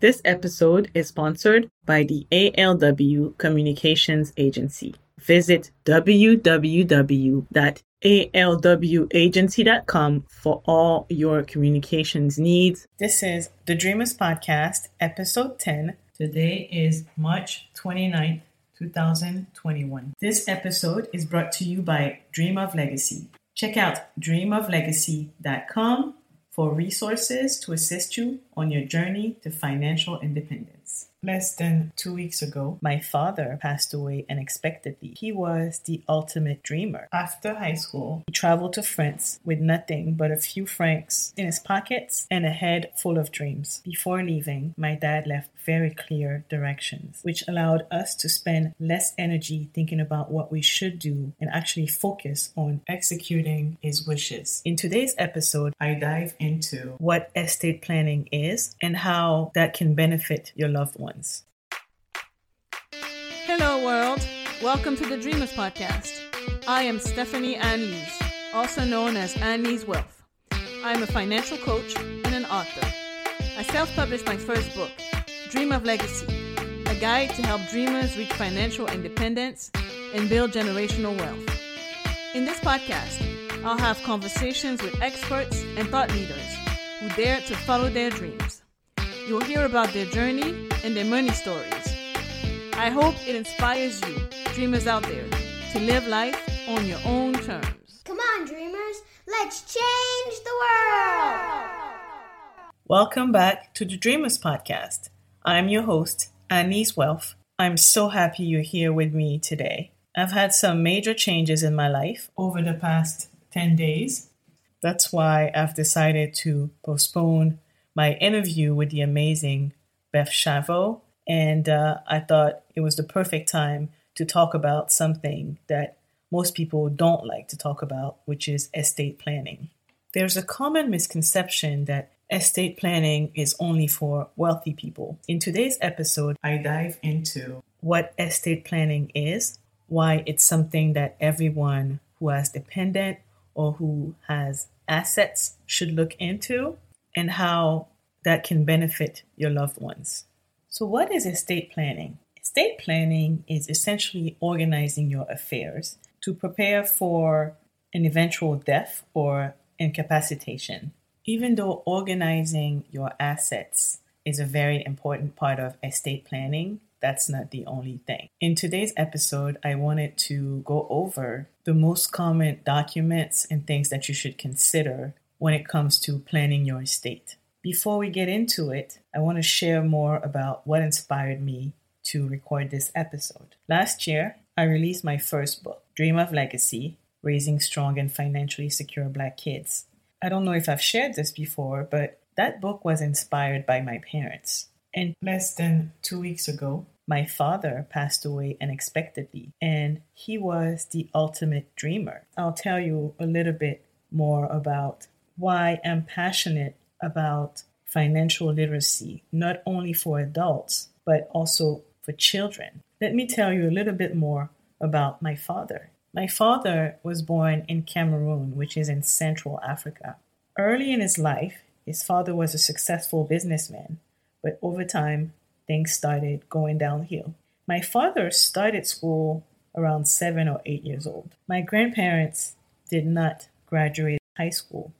This episode is sponsored by the ALW Communications Agency. Visit www.alwagency.com for all your communications needs. This is the Dreamers Podcast, episode 10. Today is March 29th, 2021. This episode is brought to you by Dream of Legacy. Check out dreamoflegacy.com for resources to assist you on your journey to financial independence. Less than two weeks ago, my father passed away unexpectedly. He was the ultimate dreamer. After high school, he traveled to France with nothing but a few francs in his pockets and a head full of dreams. Before leaving, my dad left very clear directions, which allowed us to spend less energy thinking about what we should do and actually focus on executing his wishes. In today's episode, I dive into what estate planning is and how that can benefit your loved ones ones. Hello, world. Welcome to the Dreamers Podcast. I am Stephanie Anne-Lyse, also known as Anne-Lyse Wealth. I'm a financial coach and an author. I self published my first book, Dream of Legacy, a guide to help dreamers reach financial independence and build generational wealth. In this podcast, I'll have conversations with experts and thought leaders who dare to follow their dreams. You'll hear about their journey and their money stories. I hope it inspires you, dreamers out there, to live life on your own terms. Come on, dreamers, let's change the world! Welcome back to the Dreamers Podcast. I'm your host, Anne-Lyse Wealth. I'm so happy you're here with me today. I've had some major changes in my life over the past 10 days. That's why I've decided to postpone my interview with the amazing Beth Schiavo, and uh, I thought it was the perfect time to talk about something that most people don't like to talk about, which is estate planning. There's a common misconception that estate planning is only for wealthy people. In today's episode, I dive into what estate planning is, why it's something that everyone who has dependent or who has assets should look into, and how that can benefit your loved ones. So, what is estate planning? Estate planning is essentially organizing your affairs to prepare for an eventual death or incapacitation. Even though organizing your assets is a very important part of estate planning, that's not the only thing. In today's episode, I wanted to go over the most common documents and things that you should consider when it comes to planning your estate. Before we get into it, I want to share more about what inspired me to record this episode. Last year, I released my first book, Dream of Legacy Raising Strong and Financially Secure Black Kids. I don't know if I've shared this before, but that book was inspired by my parents. And less than two weeks ago, my father passed away unexpectedly, and he was the ultimate dreamer. I'll tell you a little bit more about why I'm passionate about financial literacy, not only for adults, but also for children. Let me tell you a little bit more about my father. My father was born in Cameroon, which is in Central Africa. Early in his life, his father was a successful businessman, but over time, things started going downhill. My father started school around seven or eight years old. My grandparents did not graduate high school,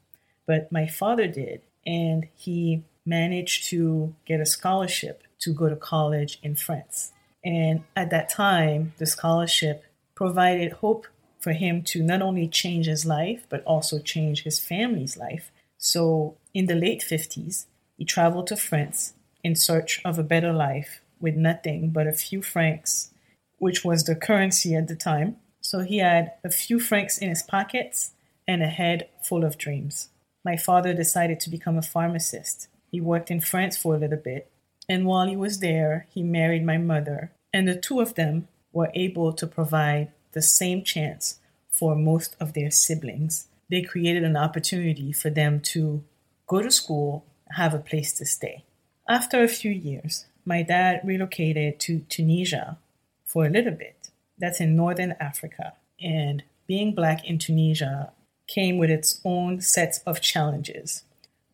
but my father did, and he managed to get a scholarship to go to college in France. And at that time, the scholarship provided hope for him to not only change his life, but also change his family's life. So in the late 50s, he traveled to France in search of a better life with nothing but a few francs, which was the currency at the time. So he had a few francs in his pockets and a head full of dreams. My father decided to become a pharmacist. He worked in France for a little bit, and while he was there, he married my mother, and the two of them were able to provide the same chance for most of their siblings. They created an opportunity for them to go to school, have a place to stay. After a few years, my dad relocated to Tunisia for a little bit. That's in northern Africa. And being black in Tunisia came with its own sets of challenges.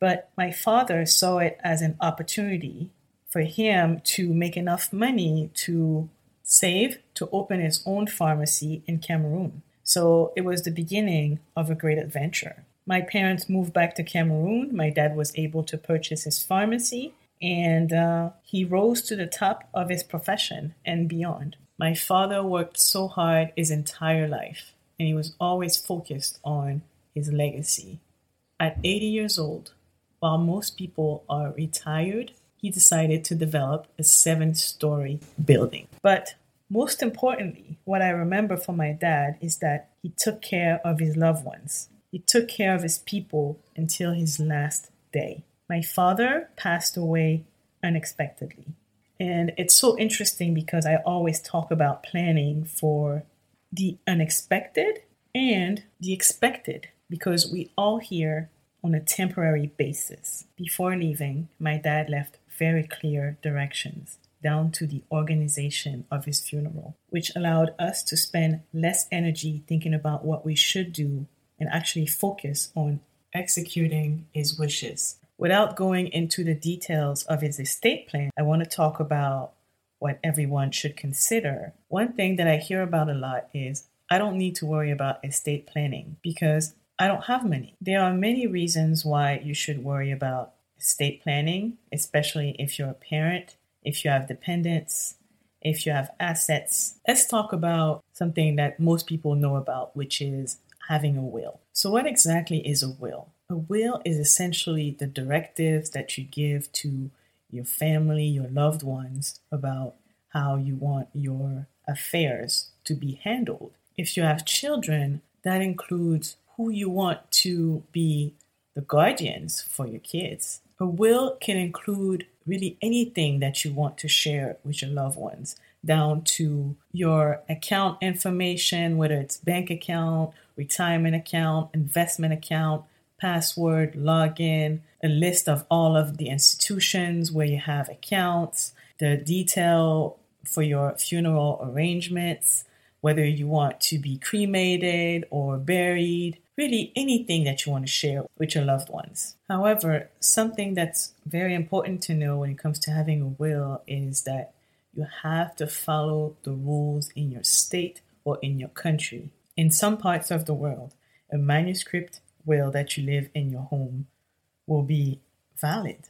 But my father saw it as an opportunity for him to make enough money to save to open his own pharmacy in Cameroon. So it was the beginning of a great adventure. My parents moved back to Cameroon. My dad was able to purchase his pharmacy and uh, he rose to the top of his profession and beyond. My father worked so hard his entire life and he was always focused on his legacy. At 80 years old, while most people are retired, he decided to develop a seven story building. But most importantly, what I remember from my dad is that he took care of his loved ones. He took care of his people until his last day. My father passed away unexpectedly. And it's so interesting because I always talk about planning for the unexpected and the expected because we all here on a temporary basis. Before leaving, my dad left very clear directions down to the organization of his funeral, which allowed us to spend less energy thinking about what we should do and actually focus on executing his wishes. Without going into the details of his estate plan, I want to talk about what everyone should consider. One thing that I hear about a lot is I don't need to worry about estate planning because I don't have money. There are many reasons why you should worry about estate planning, especially if you're a parent, if you have dependents, if you have assets. Let's talk about something that most people know about, which is having a will. So, what exactly is a will? A will is essentially the directives that you give to your family, your loved ones about how you want your affairs to be handled. If you have children, that includes who you want to be the guardians for your kids. A will can include really anything that you want to share with your loved ones, down to your account information, whether it's bank account, retirement account, investment account, password, login, a list of all of the institutions where you have accounts, the detail for your funeral arrangements, whether you want to be cremated or buried, really anything that you want to share with your loved ones. However, something that's very important to know when it comes to having a will is that you have to follow the rules in your state or in your country. In some parts of the world, a manuscript will that you live in your home will be valid.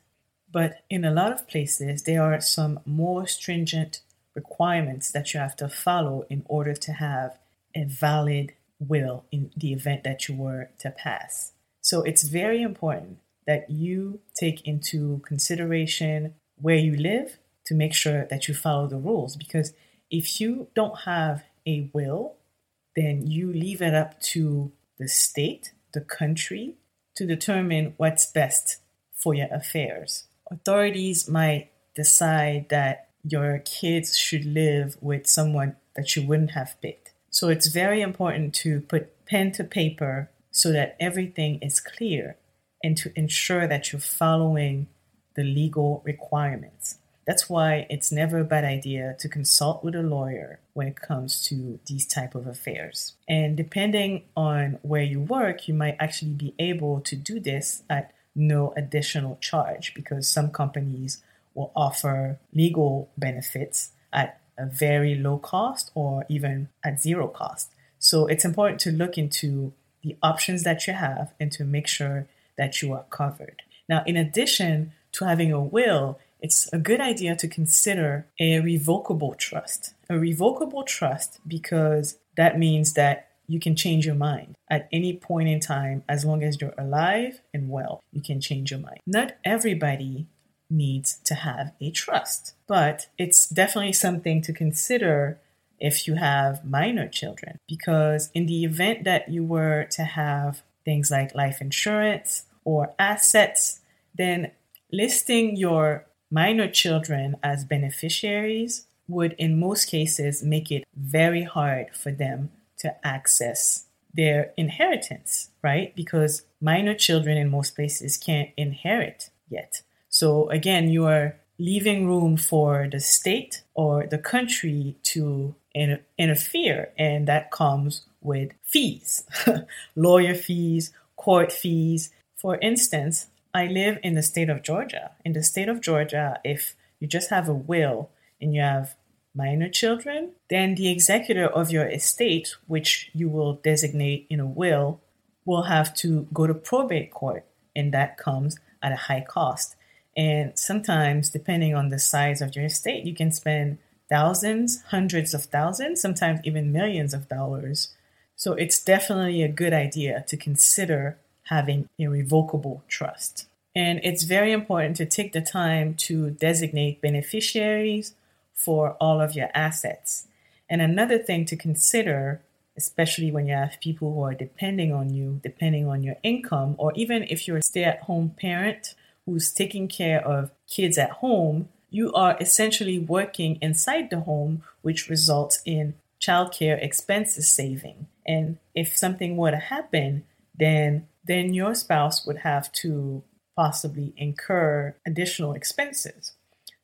But in a lot of places, there are some more stringent requirements that you have to follow in order to have a valid will in the event that you were to pass. So it's very important that you take into consideration where you live to make sure that you follow the rules because if you don't have a will, then you leave it up to the state, the country, to determine what's best for your affairs. Authorities might decide that your kids should live with someone that you wouldn't have picked. So it's very important to put pen to paper so that everything is clear and to ensure that you're following the legal requirements. That's why it's never a bad idea to consult with a lawyer when it comes to these type of affairs. And depending on where you work, you might actually be able to do this at no additional charge because some companies will offer legal benefits at a very low cost or even at zero cost. So it's important to look into the options that you have and to make sure that you are covered. Now, in addition to having a will, it's a good idea to consider a revocable trust. A revocable trust because that means that you can change your mind at any point in time as long as you're alive and well. You can change your mind. Not everybody needs to have a trust. But it's definitely something to consider if you have minor children, because in the event that you were to have things like life insurance or assets, then listing your minor children as beneficiaries would, in most cases, make it very hard for them to access their inheritance, right? Because minor children in most places can't inherit yet. So again, you are leaving room for the state or the country to in- interfere, and that comes with fees, lawyer fees, court fees. For instance, I live in the state of Georgia. In the state of Georgia, if you just have a will and you have minor children, then the executor of your estate, which you will designate in a will, will have to go to probate court, and that comes at a high cost. And sometimes, depending on the size of your estate, you can spend thousands, hundreds of thousands, sometimes even millions of dollars. So it's definitely a good idea to consider having irrevocable trust. And it's very important to take the time to designate beneficiaries for all of your assets. And another thing to consider, especially when you have people who are depending on you, depending on your income, or even if you're a stay at home parent who's taking care of kids at home, you are essentially working inside the home, which results in childcare expenses saving. And if something were to happen, then then your spouse would have to possibly incur additional expenses.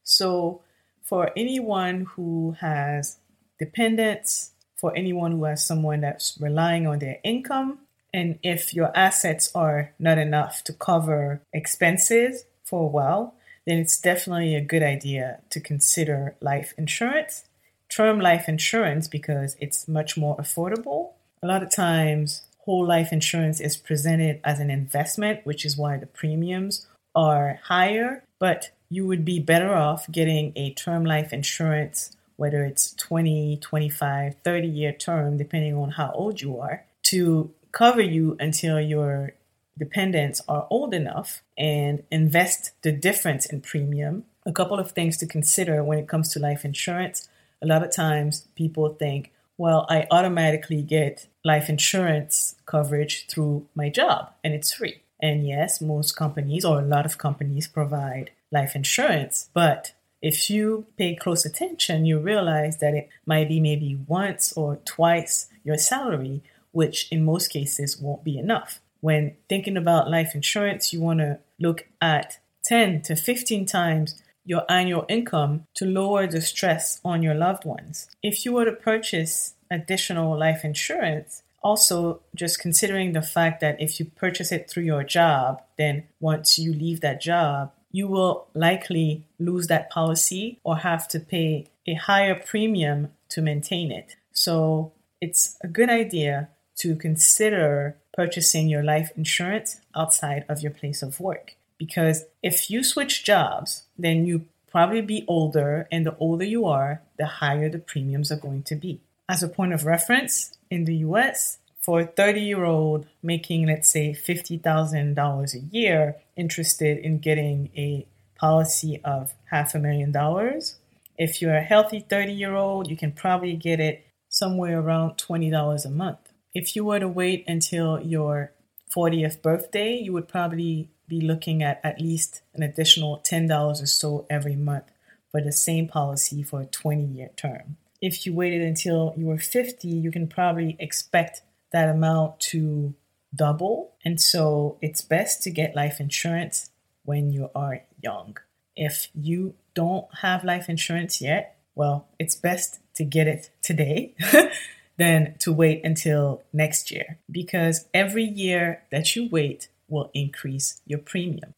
So for anyone who has dependents, for anyone who has someone that's relying on their income, and if your assets are not enough to cover expenses for a while, then it's definitely a good idea to consider life insurance, term life insurance, because it's much more affordable. A lot of times, whole life insurance is presented as an investment, which is why the premiums are higher, but you would be better off getting a term life insurance, whether it's 20, 25, 30 year term, depending on how old you are, to cover you until your dependents are old enough and invest the difference in premium. A couple of things to consider when it comes to life insurance. A lot of times people think, well, I automatically get life insurance coverage through my job and it's free. And yes, most companies or a lot of companies provide life insurance, but if you pay close attention, you realize that it might be maybe once or twice your salary, which in most cases won't be enough. When thinking about life insurance, you want to look at 10 to 15 times your annual income to lower the stress on your loved ones. If you were to purchase additional life insurance, also just considering the fact that if you purchase it through your job, then once you leave that job, you will likely lose that policy or have to pay a higher premium to maintain it. So it's a good idea to consider purchasing your life insurance outside of your place of work. Because if you switch jobs, then you probably be older, and the older you are, the higher the premiums are going to be. As a point of reference, in the US, for a 30 year old making, let's say, $50,000 a year, interested in getting a policy of half a million dollars, if you're a healthy 30 year old, you can probably get it somewhere around $20 a month. If you were to wait until your 40th birthday, you would probably be looking at at least an additional $10 or so every month for the same policy for a 20 year term. If you waited until you were 50, you can probably expect that amount to double. And so it's best to get life insurance when you are young. If you don't have life insurance yet, well, it's best to get it today than to wait until next year because every year that you wait will increase your premium.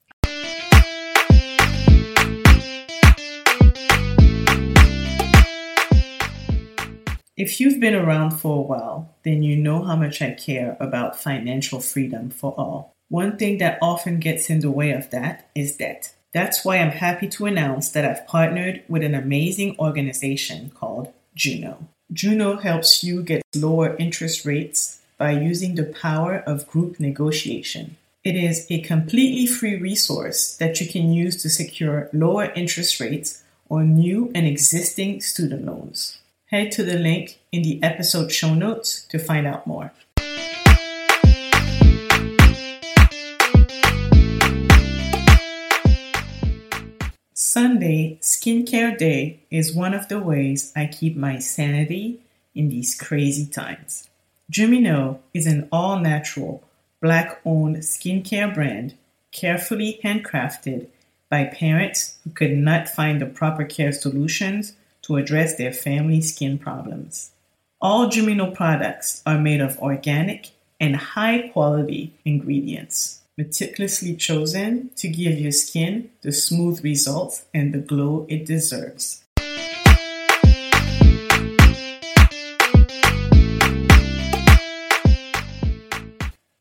If you've been around for a while, then you know how much I care about financial freedom for all. One thing that often gets in the way of that is debt. That's why I'm happy to announce that I've partnered with an amazing organization called Juno. Juno helps you get lower interest rates by using the power of group negotiation. It is a completely free resource that you can use to secure lower interest rates on new and existing student loans. Head to the link in the episode show notes to find out more. Sunday, Skincare Day, is one of the ways I keep my sanity in these crazy times. Jumino is an all natural Black owned skincare brand carefully handcrafted by parents who could not find the proper care solutions to address their family skin problems. All Jumino products are made of organic and high quality ingredients. meticulously chosen to give your skin the smooth results and the glow it deserves.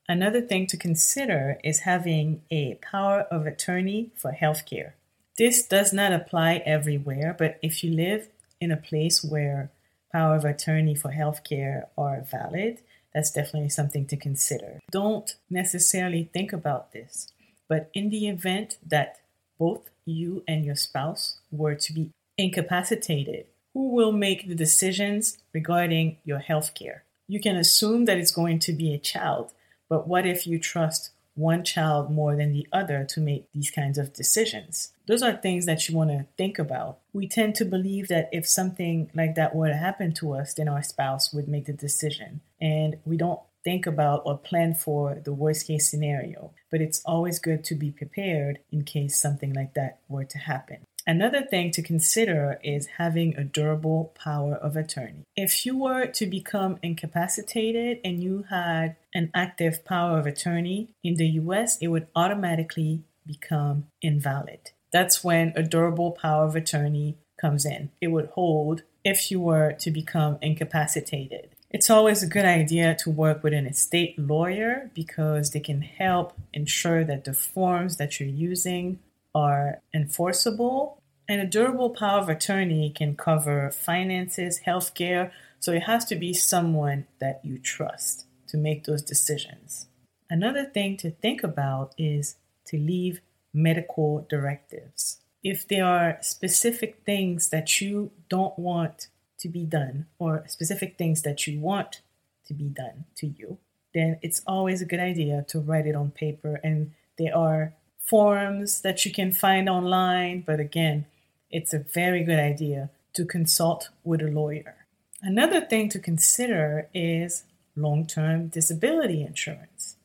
Another thing to consider is having a power of attorney for healthcare. This does not apply everywhere, but if you live in a place where power of attorney for healthcare are valid, that's definitely something to consider. Don't necessarily think about this, but in the event that both you and your spouse were to be incapacitated, who will make the decisions regarding your healthcare? You can assume that it's going to be a child but what if you trust one child more than the other to make these kinds of decisions? Those are things that you want to think about. We tend to believe that if something like that were to happen to us, then our spouse would make the decision. And we don't think about or plan for the worst case scenario. But it's always good to be prepared in case something like that were to happen. Another thing to consider is having a durable power of attorney. If you were to become incapacitated and you had an active power of attorney in the US, it would automatically become invalid. That's when a durable power of attorney comes in. It would hold if you were to become incapacitated. It's always a good idea to work with an estate lawyer because they can help ensure that the forms that you're using are enforceable. And a durable power of attorney can cover finances, healthcare, so it has to be someone that you trust to make those decisions. Another thing to think about is to leave medical directives. If there are specific things that you don't want to be done, or specific things that you want to be done to you, then it's always a good idea to write it on paper. And there are forums that you can find online, but again, it's a very good idea to consult with a lawyer. Another thing to consider is long term disability insurance.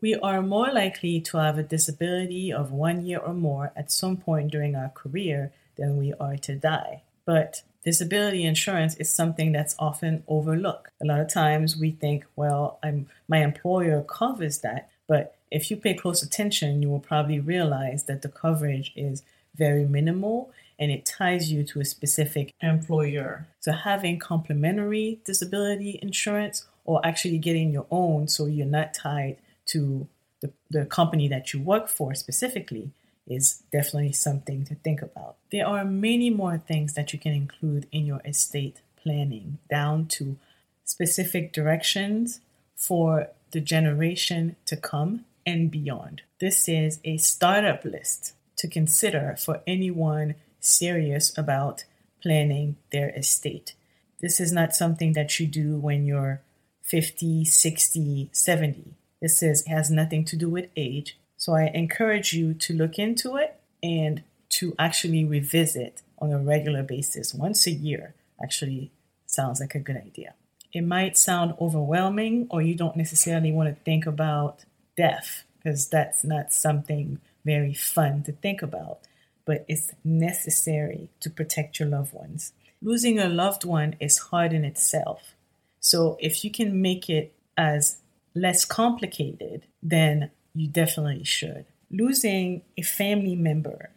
We are more likely to have a disability of one year or more at some point during our career than we are to die. But disability insurance is something that's often overlooked. A lot of times we think, well, I'm, my employer covers that, but if you pay close attention, you will probably realize that the coverage is very minimal and it ties you to a specific employer. So, having complementary disability insurance or actually getting your own so you're not tied to the, the company that you work for specifically is definitely something to think about. There are many more things that you can include in your estate planning, down to specific directions for the generation to come and beyond. This is a startup list to consider for anyone serious about planning their estate. This is not something that you do when you're 50, 60, 70. This is has nothing to do with age. So I encourage you to look into it and to actually revisit on a regular basis once a year. Actually sounds like a good idea. It might sound overwhelming or you don't necessarily want to think about death because that's not something very fun to think about, but it's necessary to protect your loved ones. Losing a loved one is hard in itself. So if you can make it as less complicated, then you definitely should. Losing a family member,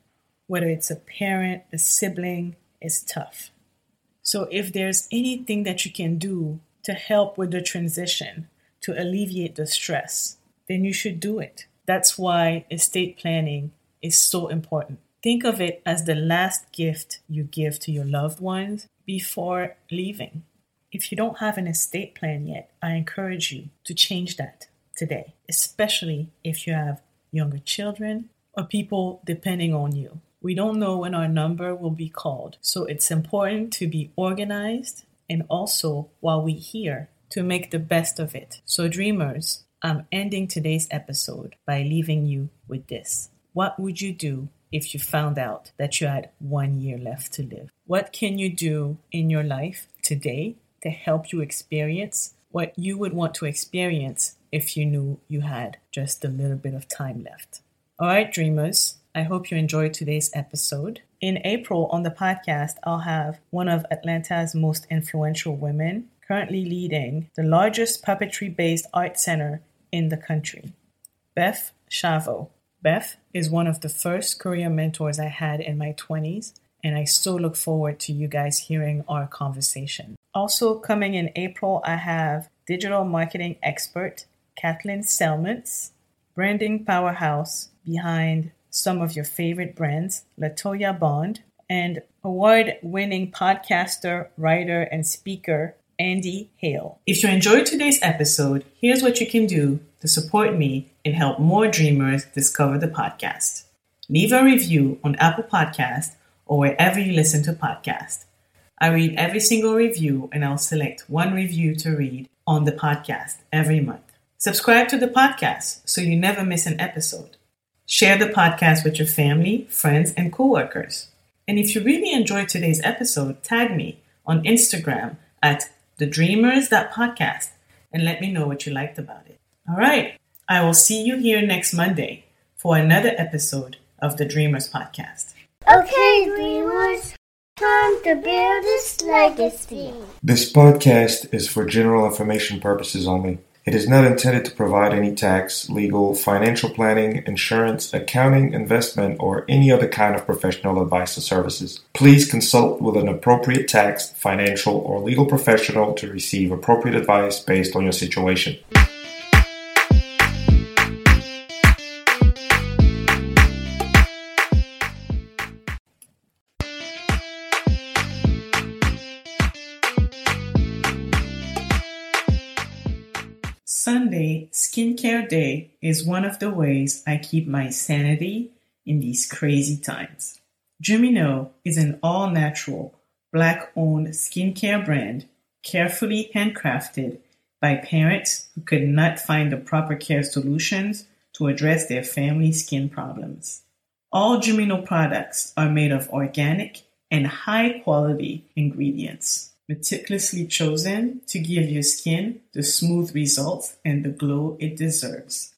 whether it's a parent, a sibling, is tough. So if there's anything that you can do to help with the transition, to alleviate the stress, then you should do it. That's why estate planning is so important. Think of it as the last gift you give to your loved ones before leaving. If you don't have an estate plan yet, I encourage you to change that today, especially if you have younger children or people depending on you. We don't know when our number will be called, so it's important to be organized and also, while we're here, to make the best of it. So, dreamers, I'm ending today's episode by leaving you with this. What would you do if you found out that you had one year left to live? What can you do in your life today to help you experience what you would want to experience if you knew you had just a little bit of time left? All right, dreamers, I hope you enjoyed today's episode. In April on the podcast, I'll have one of Atlanta's most influential women currently leading the largest puppetry based art center in the country. Beth Schiavo. Beth is one of the first career mentors I had in my 20s, and I so look forward to you guys hearing our conversation. Also, coming in April, I have digital marketing expert Kathleen Selmans, branding powerhouse behind some of your favorite brands, Latoya Bond, and award winning podcaster, writer, and speaker, Andy Hale. If you enjoyed today's episode, here's what you can do to support me and help more dreamers discover the podcast. Leave a review on Apple Podcast or wherever you listen to podcasts. I read every single review and I'll select one review to read on the podcast every month. Subscribe to the podcast so you never miss an episode. Share the podcast with your family, friends, and coworkers. And if you really enjoyed today's episode, tag me on Instagram at thedreamers.podcast and let me know what you liked about it. All right, I will see you here next Monday for another episode of the Dreamers Podcast. Okay, dreamers, time to build this legacy. This podcast is for general information purposes only. It is not intended to provide any tax, legal, financial planning, insurance, accounting, investment, or any other kind of professional advice or services. Please consult with an appropriate tax, financial, or legal professional to receive appropriate advice based on your situation. Sunday, Skincare Day, is one of the ways I keep my sanity in these crazy times. Jumino is an all natural, black owned skincare brand carefully handcrafted by parents who could not find the proper care solutions to address their family skin problems. All Jumino products are made of organic and high quality ingredients meticulously chosen to give your skin the smooth results and the glow it deserves.